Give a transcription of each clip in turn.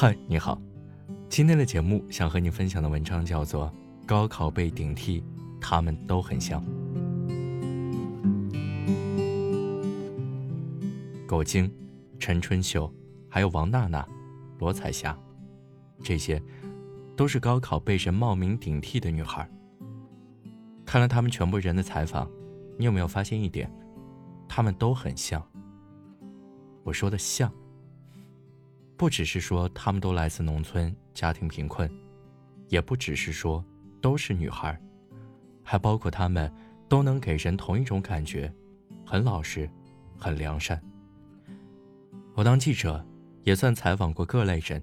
嗨，你好，今天的节目想和你分享的文章叫做《高考被顶替，他们都很像》。狗精、陈春秀，还有王娜娜、罗彩霞，这些都是高考被人冒名顶替的女孩。看了他们全部人的采访，你有没有发现一点？他们都很像。我说的像。不只是说她们都来自农村，家庭贫困，也不只是说都是女孩，还包括她们都能给人同一种感觉，很老实，很良善。我当记者，也算采访过各类人，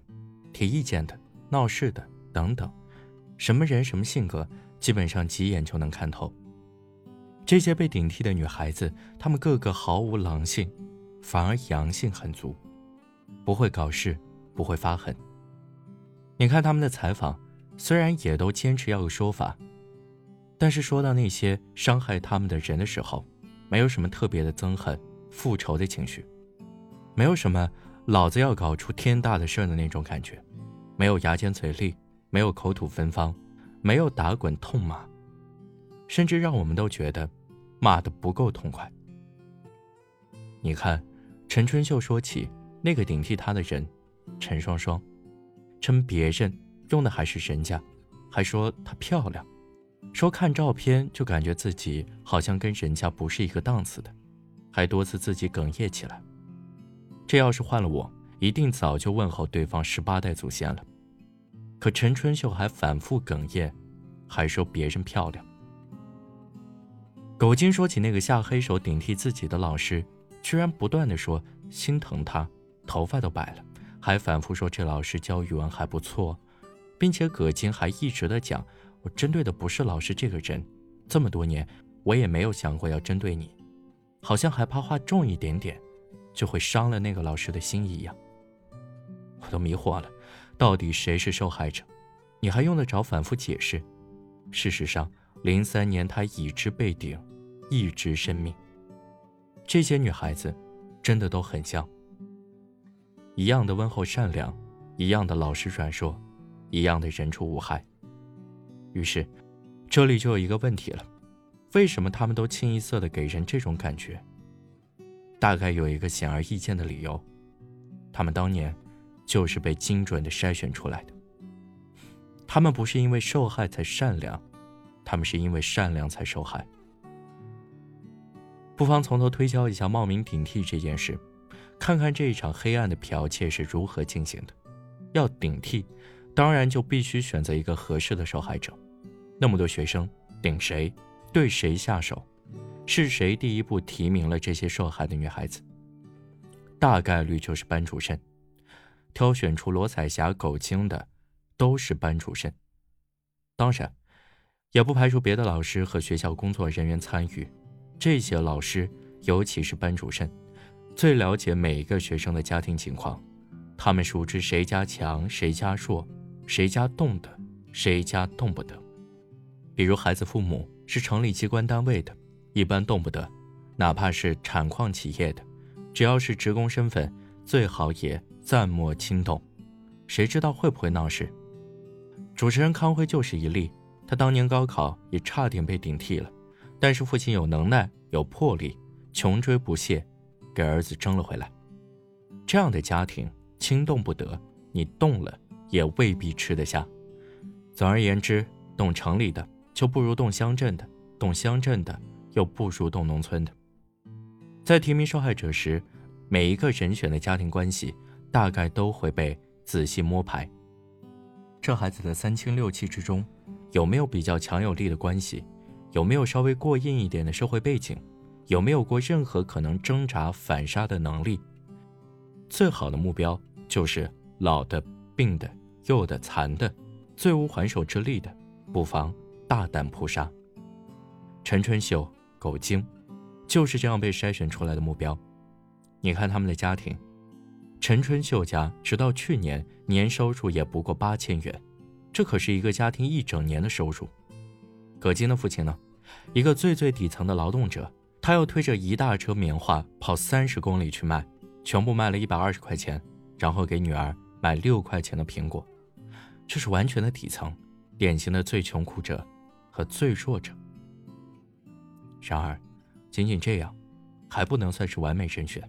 提意见的、闹事的等等，什么人什么性格，基本上几眼就能看透。这些被顶替的女孩子，她们个个毫无狼性，反而阳性很足。不会搞事，不会发狠。你看他们的采访，虽然也都坚持要有说法，但是说到那些伤害他们的人的时候，没有什么特别的憎恨、复仇的情绪，没有什么老子要搞出天大的事的那种感觉，没有牙尖嘴利，没有口吐芬芳，没有打滚痛骂，甚至让我们都觉得骂的不够痛快。你看，陈春秀说起。那个顶替他的人，陈双双，称别人用的还是人家，还说她漂亮，说看照片就感觉自己好像跟人家不是一个档次的，还多次自己哽咽起来。这要是换了我，一定早就问候对方十八代祖先了。可陈春秀还反复哽咽，还说别人漂亮。狗精说起那个下黑手顶替自己的老师，居然不断的说心疼他。头发都白了，还反复说这老师教语文还不错，并且葛金还一直的讲，我针对的不是老师这个人，这么多年我也没有想过要针对你，好像还怕话重一点点，就会伤了那个老师的心一样。我都迷惑了，到底谁是受害者？你还用得着反复解释？事实上，零三年他已知被顶，一直生命。这些女孩子，真的都很像。一样的温厚善良，一样的老实软弱，一样的人畜无害。于是，这里就有一个问题了：为什么他们都清一色的给人这种感觉？大概有一个显而易见的理由：他们当年就是被精准的筛选出来的。他们不是因为受害才善良，他们是因为善良才受害。不妨从头推敲一下冒名顶替这件事。看看这一场黑暗的剽窃是如何进行的。要顶替，当然就必须选择一个合适的受害者。那么多学生，顶谁？对谁下手？是谁第一步提名了这些受害的女孩子？大概率就是班主任。挑选出罗彩霞、狗精的，都是班主任。当然，也不排除别的老师和学校工作人员参与。这些老师，尤其是班主任。最了解每一个学生的家庭情况，他们熟知谁家强谁家弱，谁家动的，谁家动不得。比如孩子父母是城里机关单位的，一般动不得；哪怕是产矿企业的，只要是职工身份，最好也暂莫轻动。谁知道会不会闹事？主持人康辉就是一例，他当年高考也差点被顶替了，但是父亲有能耐有魄力，穷追不懈。给儿子争了回来，这样的家庭轻动不得，你动了也未必吃得下。总而言之，动城里的就不如动乡镇的，动乡镇的又不如动农村的。在提名受害者时，每一个人选的家庭关系大概都会被仔细摸排。这孩子的三亲六戚之中，有没有比较强有力的关系？有没有稍微过硬一点的社会背景？有没有过任何可能挣扎反杀的能力？最好的目标就是老的、病的、幼的、残的，最无还手之力的，不妨大胆扑杀。陈春秀、狗精，就是这样被筛选出来的目标。你看他们的家庭，陈春秀家直到去年年收入也不过八千元，这可是一个家庭一整年的收入。葛金的父亲呢，一个最最底层的劳动者。他又推着一大车棉花跑三十公里去卖，全部卖了一百二十块钱，然后给女儿买六块钱的苹果，这是完全的底层，典型的最穷苦者和最弱者。然而，仅仅这样，还不能算是完美人选。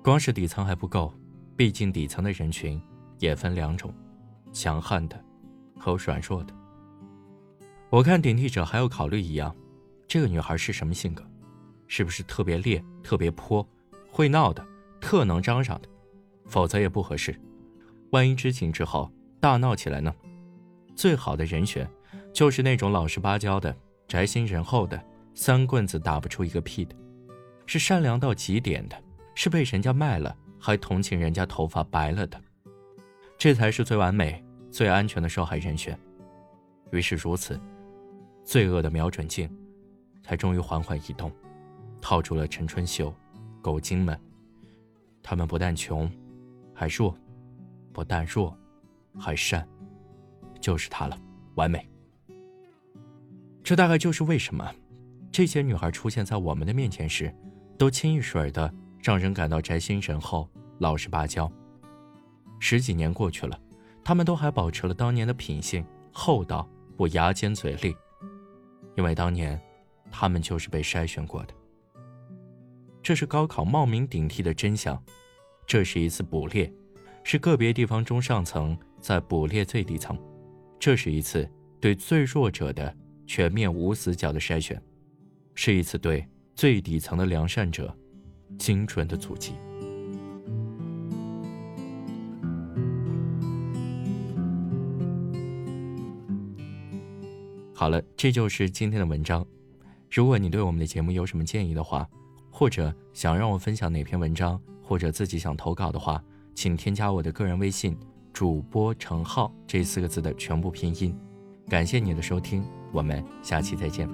光是底层还不够，毕竟底层的人群也分两种：强悍的和软弱的。我看顶替者还要考虑一样，这个女孩是什么性格？是不是特别烈、特别泼、会闹的、特能张嚷的？否则也不合适。万一知情之后大闹起来呢？最好的人选就是那种老实巴交的、宅心仁厚的、三棍子打不出一个屁的，是善良到极点的，是被人家卖了还同情人家头发白了的，这才是最完美、最安全的受害人选。于是如此。罪恶的瞄准镜，才终于缓缓移动，套住了陈春秀、狗精们。他们不但穷，还弱；不但弱，还善。就是他了，完美。这大概就是为什么这些女孩出现在我们的面前时，都清一水的让人感到宅心仁厚、老实巴交。十几年过去了，她们都还保持了当年的品性，厚道，不牙尖嘴利。因为当年，他们就是被筛选过的。这是高考冒名顶替的真相，这是一次捕猎，是个别地方中上层在捕猎最底层，这是一次对最弱者的全面无死角的筛选，是一次对最底层的良善者精准的阻击。好了，这就是今天的文章。如果你对我们的节目有什么建议的话，或者想让我分享哪篇文章，或者自己想投稿的话，请添加我的个人微信“主播程浩”这四个字的全部拼音。感谢你的收听，我们下期再见。